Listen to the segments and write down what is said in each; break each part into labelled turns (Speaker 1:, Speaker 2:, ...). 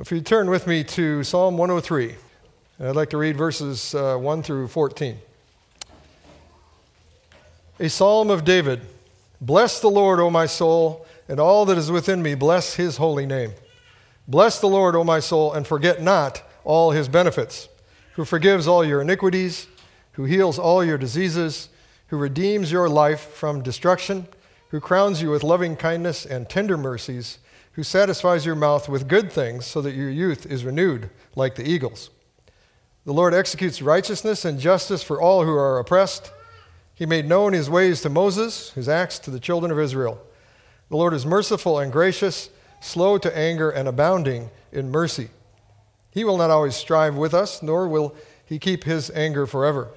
Speaker 1: If you turn with me to Psalm 103, I'd like to read verses uh, 1 through 14. A psalm of David Bless the Lord, O my soul, and all that is within me, bless his holy name. Bless the Lord, O my soul, and forget not all his benefits, who forgives all your iniquities, who heals all your diseases, who redeems your life from destruction, who crowns you with loving kindness and tender mercies who satisfies your mouth with good things so that your youth is renewed like the eagles. The Lord executes righteousness and justice for all who are oppressed. He made known his ways to Moses, his acts to the children of Israel. The Lord is merciful and gracious, slow to anger, and abounding in mercy. He will not always strive with us, nor will he keep his anger forever.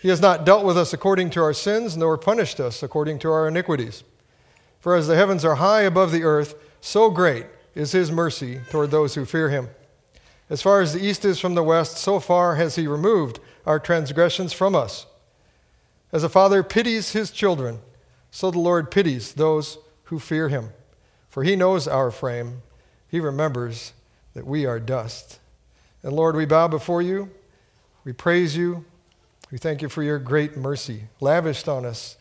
Speaker 1: He has not dealt with us according to our sins, nor punished us according to our iniquities. For as the heavens are high above the earth, so great is his mercy toward those who fear him. As far as the east is from the west, so far has he removed our transgressions from us. As a father pities his children, so the Lord pities those who fear him. For he knows our frame, he remembers that we are dust. And Lord, we bow before you, we praise you, we thank you for your great mercy lavished on us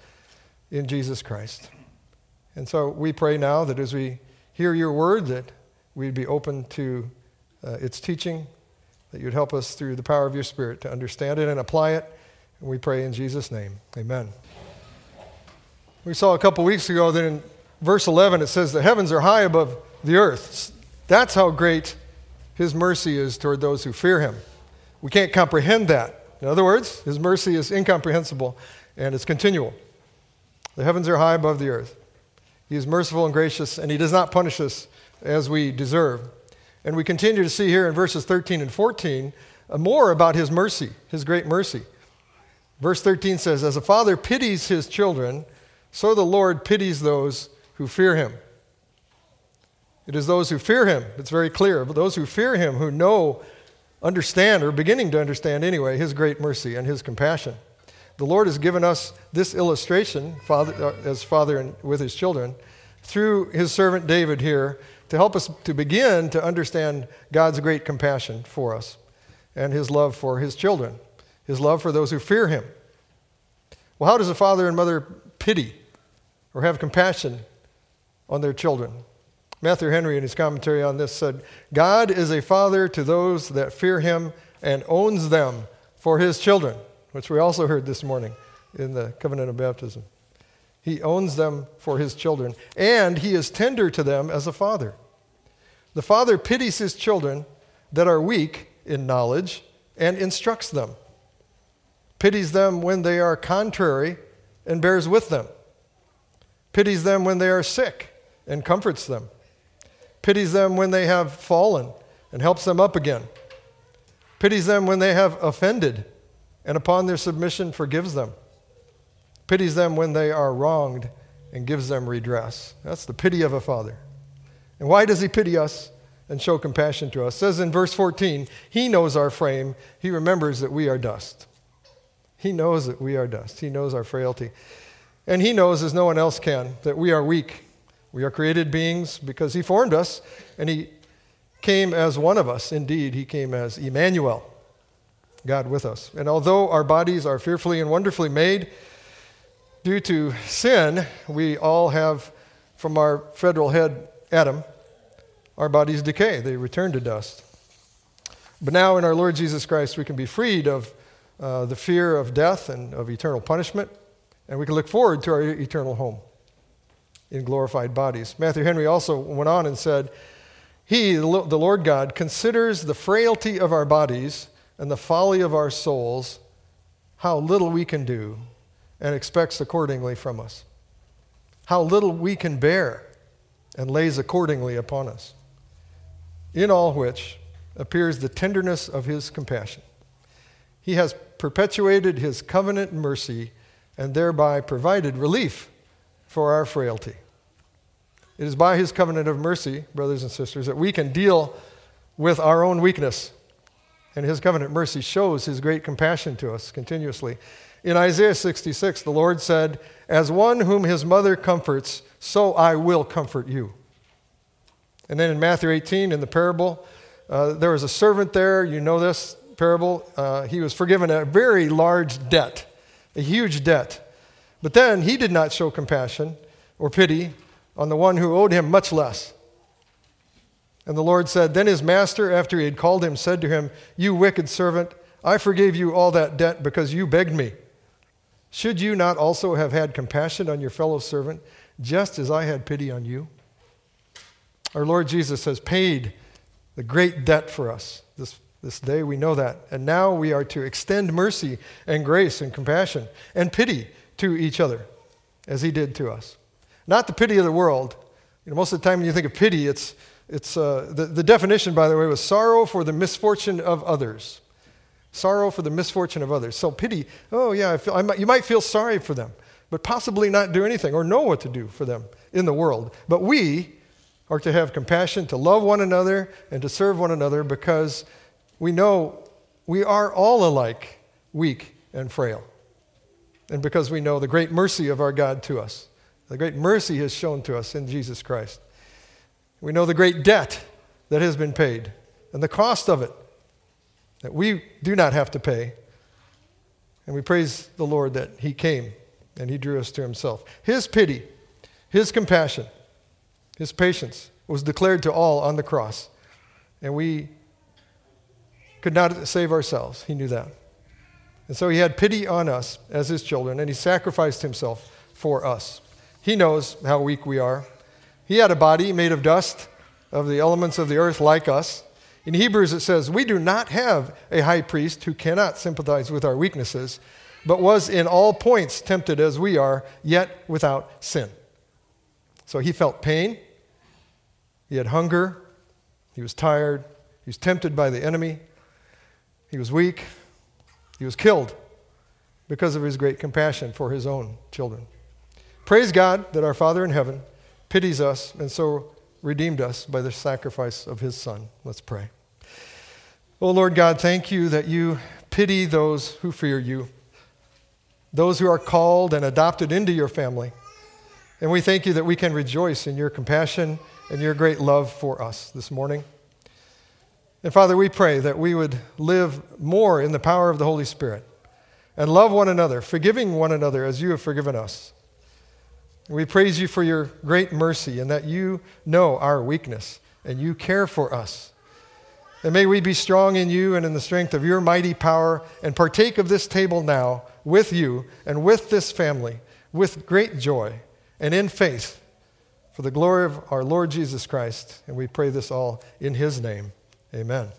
Speaker 1: in Jesus Christ. And so we pray now that as we hear your word, that we'd be open to uh, its teaching, that you'd help us through the power of your Spirit to understand it and apply it. And we pray in Jesus' name. Amen. We saw a couple weeks ago that in verse 11 it says, The heavens are high above the earth. That's how great his mercy is toward those who fear him. We can't comprehend that. In other words, his mercy is incomprehensible and it's continual. The heavens are high above the earth. He is merciful and gracious, and He does not punish us as we deserve. And we continue to see here in verses 13 and 14 uh, more about His mercy, His great mercy. Verse 13 says, As a father pities his children, so the Lord pities those who fear Him. It is those who fear Him, it's very clear, but those who fear Him, who know, understand, or beginning to understand anyway, His great mercy and His compassion. The Lord has given us this illustration, father, uh, as father and with his children, through his servant David here to help us to begin to understand God's great compassion for us and his love for his children, his love for those who fear him. Well, how does a father and mother pity or have compassion on their children? Matthew Henry, in his commentary on this, said, God is a father to those that fear him and owns them for his children which we also heard this morning in the covenant of baptism. He owns them for his children, and he is tender to them as a father. The father pities his children that are weak in knowledge and instructs them, pities them when they are contrary and bears with them, pities them when they are sick and comforts them, pities them when they have fallen and helps them up again, pities them when they have offended and upon their submission forgives them, pities them when they are wronged, and gives them redress. That's the pity of a father. And why does he pity us and show compassion to us? It says in verse 14, he knows our frame, he remembers that we are dust. He knows that we are dust. He knows our frailty. And he knows, as no one else can, that we are weak. We are created beings because he formed us, and he came as one of us. Indeed, he came as Emmanuel, God with us. And although our bodies are fearfully and wonderfully made, due to sin, we all have, from our federal head, Adam, our bodies decay. They return to dust. But now, in our Lord Jesus Christ, we can be freed of uh, the fear of death and of eternal punishment, and we can look forward to our eternal home in glorified bodies. Matthew Henry also went on and said, He, the Lord God, considers the frailty of our bodies and the folly of our souls, how little we can do, and expects accordingly from us. How little we can bear, and lays accordingly upon us. In all which appears the tenderness of his compassion. He has perpetuated his covenant mercy and thereby provided relief for our frailty. It is by his covenant of mercy, brothers and sisters, that we can deal with our own weakness and his covenant mercy shows his great compassion to us continuously. In Isaiah 66, the Lord said, As one whom his mother comforts, so I will comfort you. And then in Matthew 18, in the parable Uh, there was a servant there, you know this parable. Uh, he was forgiven a very large debt, a huge debt. But then he did not show compassion or pity on the one who owed him much less. And the Lord said, Then his master, after he had called him, said to him, You wicked servant, I forgave you all that debt because you begged me. Should you not also have had compassion on your fellow servant, just as I had pity on you? Our Lord Jesus has paid the great debt for us this, this day. We know that. And now we are to extend mercy and grace and compassion and pity to each other as he did to us. Not the pity of the world. You know, most of the time when you think of pity, it's, it's uh, the, the definition, by the way, was sorrow for the misfortune of others. Sorrow for the misfortune of others. So pity, oh yeah, I feel, I might, you might feel sorry for them, but possibly not do anything or know what to do for them in the world. But we are to have compassion, to love one another, and to serve one another because we know we are all alike weak and frail. And because we know the great mercy of our God to us, the great mercy He has shown to us in Jesus Christ. We know the great debt that has been paid and the cost of it that we do not have to pay. And we praise the Lord that He came and He drew us to Himself. His pity, His compassion, His patience was declared to all on the cross. And we could not save ourselves. He knew that. And so He had pity on us as His children, and He sacrificed Himself for us. He knows how weak we are. He had a body made of dust, of the elements of the earth, like us. In Hebrews, it says, We do not have a high priest who cannot sympathize with our weaknesses, but was in all points tempted as we are, yet without sin. So he felt pain, he had hunger, he was tired, he was tempted by the enemy, he was weak, he was killed because of his great compassion for his own children. Praise God that our Father in heaven pities us and so redeemed us by the sacrifice of his Son. Let's pray. Oh, Lord God, thank you that you pity those who fear you, those who are called and adopted into your family. And we thank you that we can rejoice in your compassion and your great love for us this morning. And Father, we pray that we would live more in the power of the Holy Spirit and love one another, forgiving one another as you have forgiven us. We praise you for your great mercy and that you know our weakness and you care for us. And may we be strong in you and in the strength of your mighty power and partake of this table now with you and with this family with great joy and in faith for the glory of our Lord Jesus Christ. And we pray this all in his name. Amen.